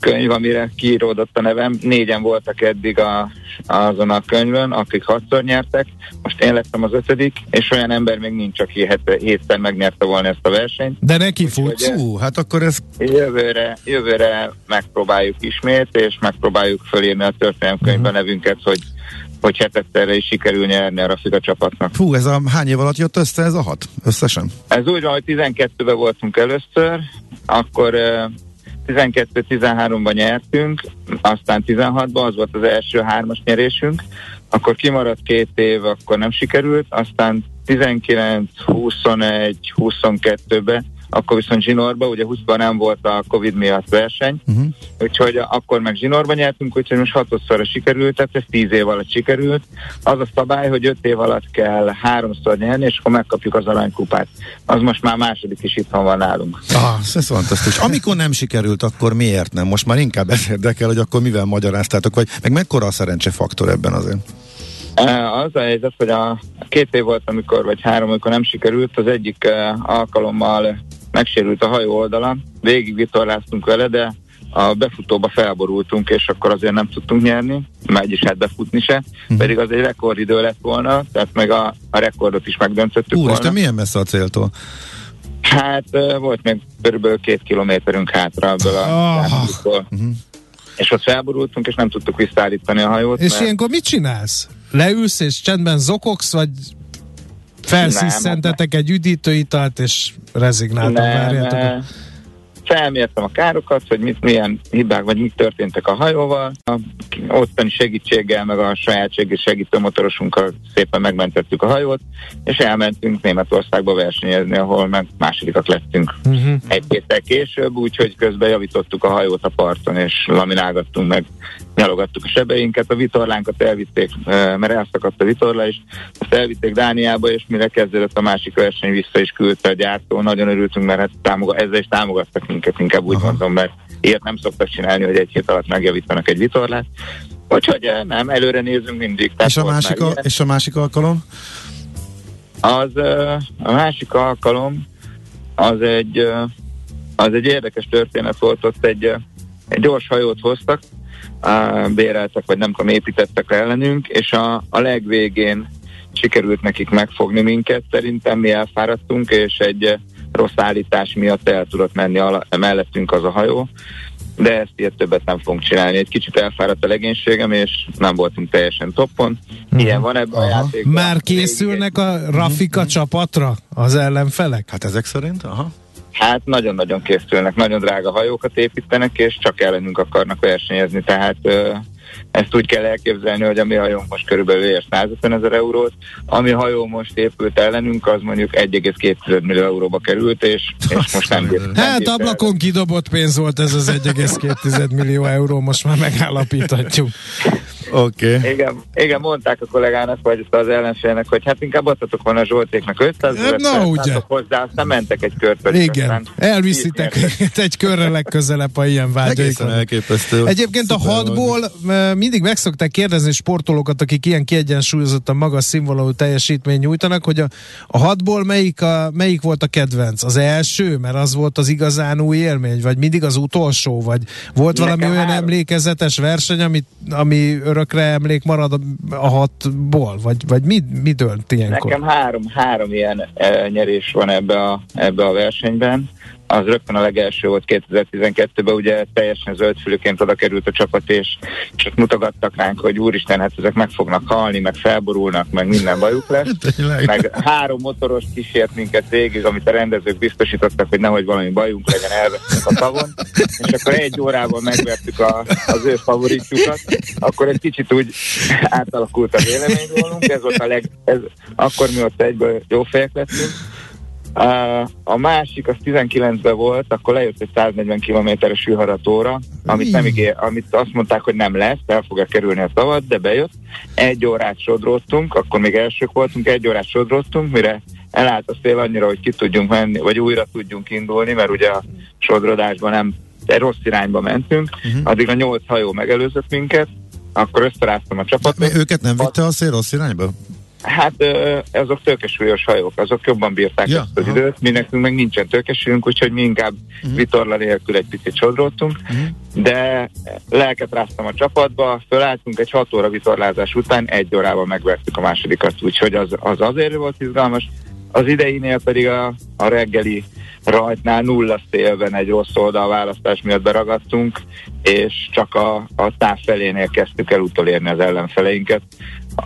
könyv, amire kiíródott a nevem. Négyen voltak eddig a, azon a könyvön, akik hatszor nyertek. Most én lettem az ötödik, és olyan ember még nincs, aki het, hétszer megnyerte volna ezt a versenyt.
De neki futsz?
Hát akkor ez...
Jövőre, jövőre megpróbáljuk ismét, és megpróbáljuk fölírni a történelemkönyvbe uh-huh. nevünket, hogy hogy hetedszerre is sikerül nyerni a Rafika csapatnak.
Fú, ez a hány év alatt jött össze ez a hat összesen?
Ez úgy van, hogy 12-ben voltunk először, akkor 12-13-ban nyertünk, aztán 16-ban az volt az első hármas nyerésünk, akkor kimaradt két év, akkor nem sikerült, aztán 19, 21, 22-ben akkor viszont zsinórba, ugye 20-ban nem volt a Covid miatt verseny, uh-huh. úgyhogy akkor meg zsinórba nyertünk, úgyhogy most hatodszorra sikerült, tehát ez 10 év alatt sikerült. Az a szabály, hogy 5 év alatt kell háromszor nyerni, és akkor megkapjuk az aranykupát. Az most már második is itthon van nálunk.
Ah, ez fantasztikus. Amikor nem sikerült, akkor miért nem? Most már inkább ez érdekel, hogy akkor mivel magyaráztátok, vagy meg mekkora a szerencsefaktor ebben azért?
Az a helyzet, hogy a két év volt, amikor, vagy három, amikor nem sikerült, az egyik alkalommal megsérült a hajó oldala, végig vitorláztunk vele, de a befutóba felborultunk, és akkor azért nem tudtunk nyerni, megy is hát befutni se, uh-huh. pedig az egy rekordidő lett volna, tehát meg a, a rekordot is megdöntöttük
Úr,
volna.
te milyen messze a céltól?
Hát volt még körülbelül két kilométerünk hátra ebből a
oh.
uh-huh. És ott felborultunk, és nem tudtuk visszaállítani a hajót.
És mert... ilyenkor mit csinálsz? Leülsz és csendben zokogsz, vagy felsziszentetek egy üdítőitalt, és rezignáltam, várjátok?
Felmértem a károkat, hogy mit, milyen hibák vagy mit történtek a hajóval. A ottani segítséggel, meg a saját segítő motorosunkkal szépen megmentettük a hajót, és elmentünk Németországba versenyezni, ahol meg másodikat lettünk uh-huh. egy héttel később, úgyhogy közben javítottuk a hajót a parton, és laminálgattunk meg, nyalogattuk a sebeinket, a vitorlánkat elvitték, mert elszakadt a vitorla is, azt elvitték Dániába, és mire kezdődött a másik verseny, vissza is küldte a gyártó. Nagyon örültünk, mert hát támogat, ezzel is támogattak minket, inkább úgy Aha. mondom, mert ilyet nem szoktak csinálni, hogy egy hét alatt megjavítanak egy vitorlát. Úgyhogy eh, nem, előre nézünk mindig.
És a, másik a, és a másik alkalom?
Az eh, a másik alkalom az egy, eh, az egy érdekes történet volt, ott egy, egy gyors hajót hoztak, béreltek, vagy nem tudom, építettek ellenünk, és a, a legvégén sikerült nekik megfogni minket, szerintem mi elfáradtunk, és egy rossz állítás miatt el tudott menni ala, mellettünk az a hajó, de ezt ilyet többet nem fogunk csinálni. Egy kicsit elfáradt a legénységem, és nem voltunk teljesen toppon. Mhm. Ilyen van ebben Aha. a játékban.
Már készülnek a Rafika uh-huh. csapatra az ellenfelek?
Hát ezek szerint? Aha.
Hát nagyon-nagyon készülnek, nagyon drága hajókat építenek, és csak ellenünk akarnak versenyezni, tehát ezt úgy kell elképzelni, hogy a mi hajónk most körülbelül ér 150 ezer eurót, ami hajó most épült ellenünk, az mondjuk 1,2 millió euróba került, és, és most nem bírt.
Hát ablakon kidobott pénz volt ez az 1,2 millió euró, most már megállapíthatjuk.
Oké. Okay.
Igen, igen, mondták a kollégának, vagy az ellenfélnek, hogy hát inkább adtatok volna a Zsoltéknak 500
ezer, Na, ugye.
hozzá, aztán mentek egy kört.
Igen, elviszitek [LAUGHS] egy körre legközelebb, ha ilyen vágyaik
elképesztő.
Egyébként a hatból mindig meg szokták kérdezni sportolókat, akik ilyen kiegyensúlyozottan magas színvonalú teljesítmény nyújtanak, hogy a, a hatból melyik, a, melyik volt a kedvenc? Az első, mert az volt az igazán új élmény, vagy mindig az utolsó, vagy volt Nekem valami olyan három. emlékezetes verseny, ami, ami örökre emlék marad a, hatból, vagy, vagy mi, mi dönt ilyenkor?
Nekem három, három ilyen e, nyerés van ebbe a, ebbe a versenyben az rögtön a legelső volt 2012-ben, ugye teljesen zöldfülőként oda került a csapat, és csak mutogattak ránk, hogy úristen, hát ezek meg fognak halni, meg felborulnak, meg minden bajuk lesz. [LAUGHS] meg három motoros kísért minket végig, amit a rendezők biztosítottak, hogy nehogy valami bajunk legyen, elveszünk a tavon, és akkor egy órával megvertük a, az ő favoritjukat, akkor egy kicsit úgy átalakult a vélemény rólunk, ez volt a leg, ez, akkor mi ott egyből jó fejek lettünk, a másik az 19-ben volt, akkor lejött egy 140 kilométeres űrharatóra, amit, nem ígér, amit azt mondták, hogy nem lesz, el fogja kerülni a tavat, de bejött. Egy órát sodródtunk, akkor még elsők voltunk, egy órát sodródtunk, mire elállt a szél annyira, hogy ki tudjunk menni, vagy újra tudjunk indulni, mert ugye a sodrodásban nem egy rossz irányba mentünk, uh-huh. addig a nyolc hajó megelőzött minket, akkor összeráztam a csapatot.
Őket nem vitte a szél rossz irányba?
Hát azok tőkesúlyos hajók, azok jobban bírták ja, ezt az aha. időt, mi nekünk meg nincsen tőkesülünk, úgyhogy mi inkább uh-huh. vitorla nélkül egy picit sodródtunk, uh-huh. de lelket ráztam a csapatba, fölálltunk egy 6 óra vitorlázás után, egy órában megvertük a másodikat, úgyhogy az, az azért volt izgalmas. Az ideinél pedig a, a reggeli rajtnál nulla szélben egy rossz oldalválasztás miatt beragadtunk, és csak a, a táv felénél kezdtük el utolérni az ellenfeleinket.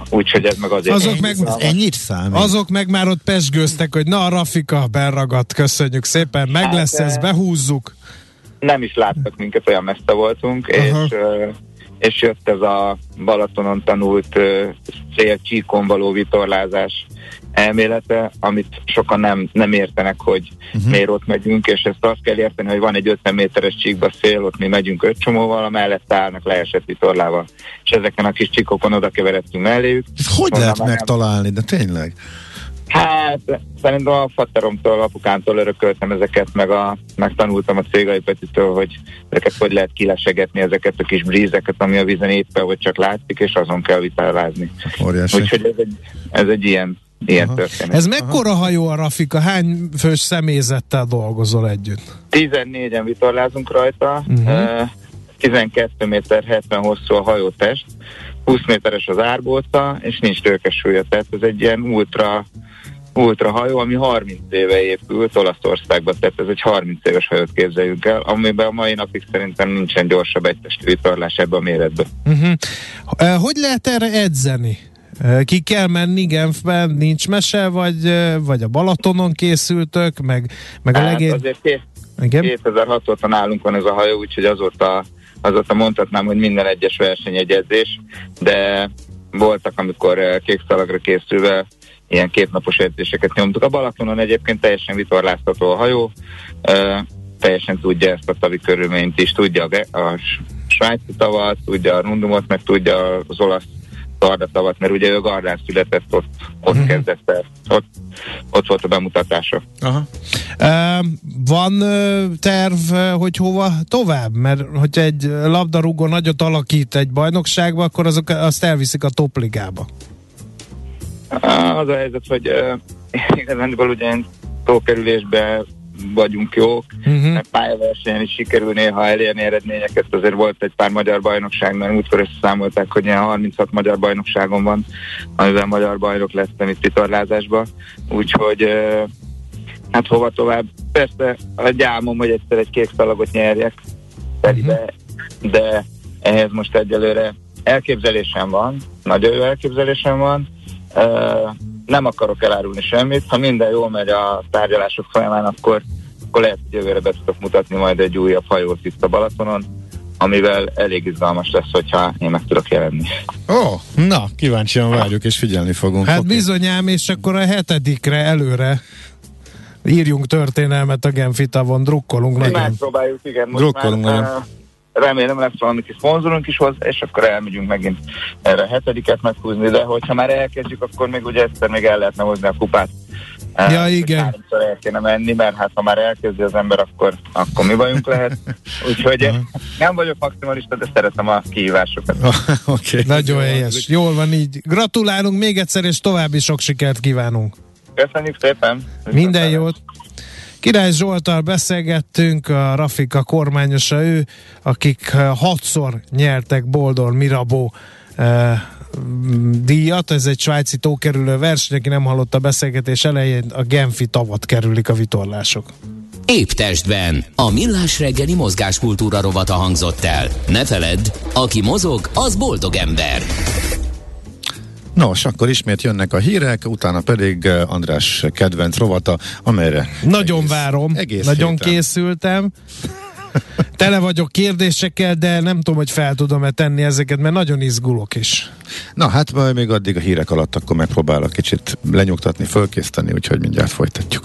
Úgyhogy ez meg azért...
Azok meg,
ennyit számít.
Azok meg már ott pesgőztek, hogy na a Rafika beragadt, köszönjük szépen, meg hát, lesz ez, behúzzuk.
Nem is láttak minket, olyan messze voltunk, Aha. és és jött ez a Balatonon tanult cél csíkon való vitorlázás elmélete, amit sokan nem, nem értenek, hogy uh-huh. miért ott megyünk, és ezt azt kell érteni, hogy van egy 50 méteres csíkba szél, ott mi megyünk öt csomóval, mellett állnak leesett vitorlával, és ezeken a kis csíkokon oda keveredtünk melléjük.
Ezt hogy lehet megtalálni, de tényleg?
Hát, szerintem a fatteromtól, apukámtól örököltem ezeket, meg, a, meg tanultam a Cégai Petitől, hogy ezeket hogy lehet kilesegetni, ezeket a kis brízeket, ami a vízen éppen, vagy csak látszik, és azon kell vitálázni. Úgyhogy ez egy, ez egy ilyen ilyen Aha. történet.
Ez mekkora Aha. hajó a Rafika? Hány fős személyzettel dolgozol együtt?
14-en vitorlázunk rajta, uh-huh. 12 méter 70 hosszú a hajótest, 20 méteres az árbóta, és nincs tőkesúlya, tehát ez egy ilyen ultra ultrahajó, ami 30 éve épült Olaszországban, tehát ez egy 30 éves hajót képzeljünk el, amiben a mai napig szerintem nincsen gyorsabb egytestű vitorlás ebben a méretben.
Uh-huh. Hogy lehet erre edzeni? Ki kell menni Genfben, nincs mese, vagy, vagy a Balatonon készültök, meg, meg a
hát
legény...
azért ké- 2006 óta nálunk van ez a hajó, úgyhogy azóta, azóta mondhatnám, hogy minden egyes verseny egy edzés, de voltak, amikor kék szalagra készülve ilyen kétnapos edzéseket nyomtuk. A Balatonon egyébként teljesen vitorláztató a hajó, teljesen tudja ezt a tavi körülményt is, tudja a, a svájci tavat, tudja a rundumot, meg tudja az olasz gardatavat, mert ugye ő gardán született, ott, ott uh-huh. kezdett el, ott, ott volt a bemutatása.
Aha. Uh, van terv, hogy hova tovább? Mert hogyha egy labdarúgó nagyot alakít egy bajnokságba, akkor azok, azt elviszik a topligába.
Az a helyzet, hogy uh, igazándiból ugye tókerülésbe vagyunk jók, uh-huh. mert pályaversenyen is sikerül néha elérni eredményeket, azért volt egy pár magyar bajnokság, mert útkor összeszámolták, hogy ilyen 36 magyar bajnokságon van, amivel magyar bajnok lettem itt vitorlázásban, úgyhogy hát hova tovább. Persze a gyámom, hogy egyszer egy kék szalagot nyerjek, uh-huh. de ehhez most egyelőre elképzelésem van, nagyon jó elképzelésem van, nem akarok elárulni semmit. Ha minden jól megy a tárgyalások folyamán, akkor, akkor lehet, hogy jövőre be tudok mutatni majd egy újabb hajót itt a Balatonon, amivel elég izgalmas lesz, hogyha én meg tudok jelenni.
Ó, oh, na, kíváncsian várjuk és figyelni fogunk.
Hát okay. bizonyám, és akkor a hetedikre előre írjunk történelmet a Genfi tavon, drukkolunk
nagyon. Megpróbáljuk, igen. Most drukkolunk már, nagyon. Remélem lesz valami kis szponzorunk is hozzá, és akkor elmegyünk megint erre a hetediket meghúzni, de hogyha már elkezdjük, akkor még ugye egyszer még el lehetne hozni a kupát.
Ja, uh, igen.
Háromszor el kéne menni, mert hát ha már elkezdi az ember, akkor, akkor mi bajunk lehet. [LAUGHS] Úgyhogy uh-huh. nem vagyok maximalista, de szeretem a kihívásokat. [LAUGHS]
okay. Nagyon helyes. Jól van így. Gratulálunk még egyszer, és további sok sikert kívánunk.
Köszönjük szépen.
Minden jót. Király Zsoltal beszélgettünk, a Rafika kormányosa ő, akik hatszor nyertek Boldor Mirabó eh, díjat, ez egy svájci tókerülő verseny, aki nem hallott a beszélgetés elején, a Genfi tavat kerülik a vitorlások.
Épp testben. A millás reggeli mozgáskultúra rovata hangzott el. Ne feledd, aki mozog, az boldog ember.
Nos, akkor ismét jönnek a hírek, utána pedig eh, András kedvenc rovata, amelyre...
Nagyon egész, várom, egész nagyon héten. készültem. [LAUGHS] Tele vagyok kérdésekkel, de nem tudom, hogy fel tudom-e tenni ezeket, mert nagyon izgulok is.
Na hát majd még addig a hírek alatt akkor megpróbálok kicsit lenyugtatni, fölkészteni, úgyhogy mindjárt folytatjuk.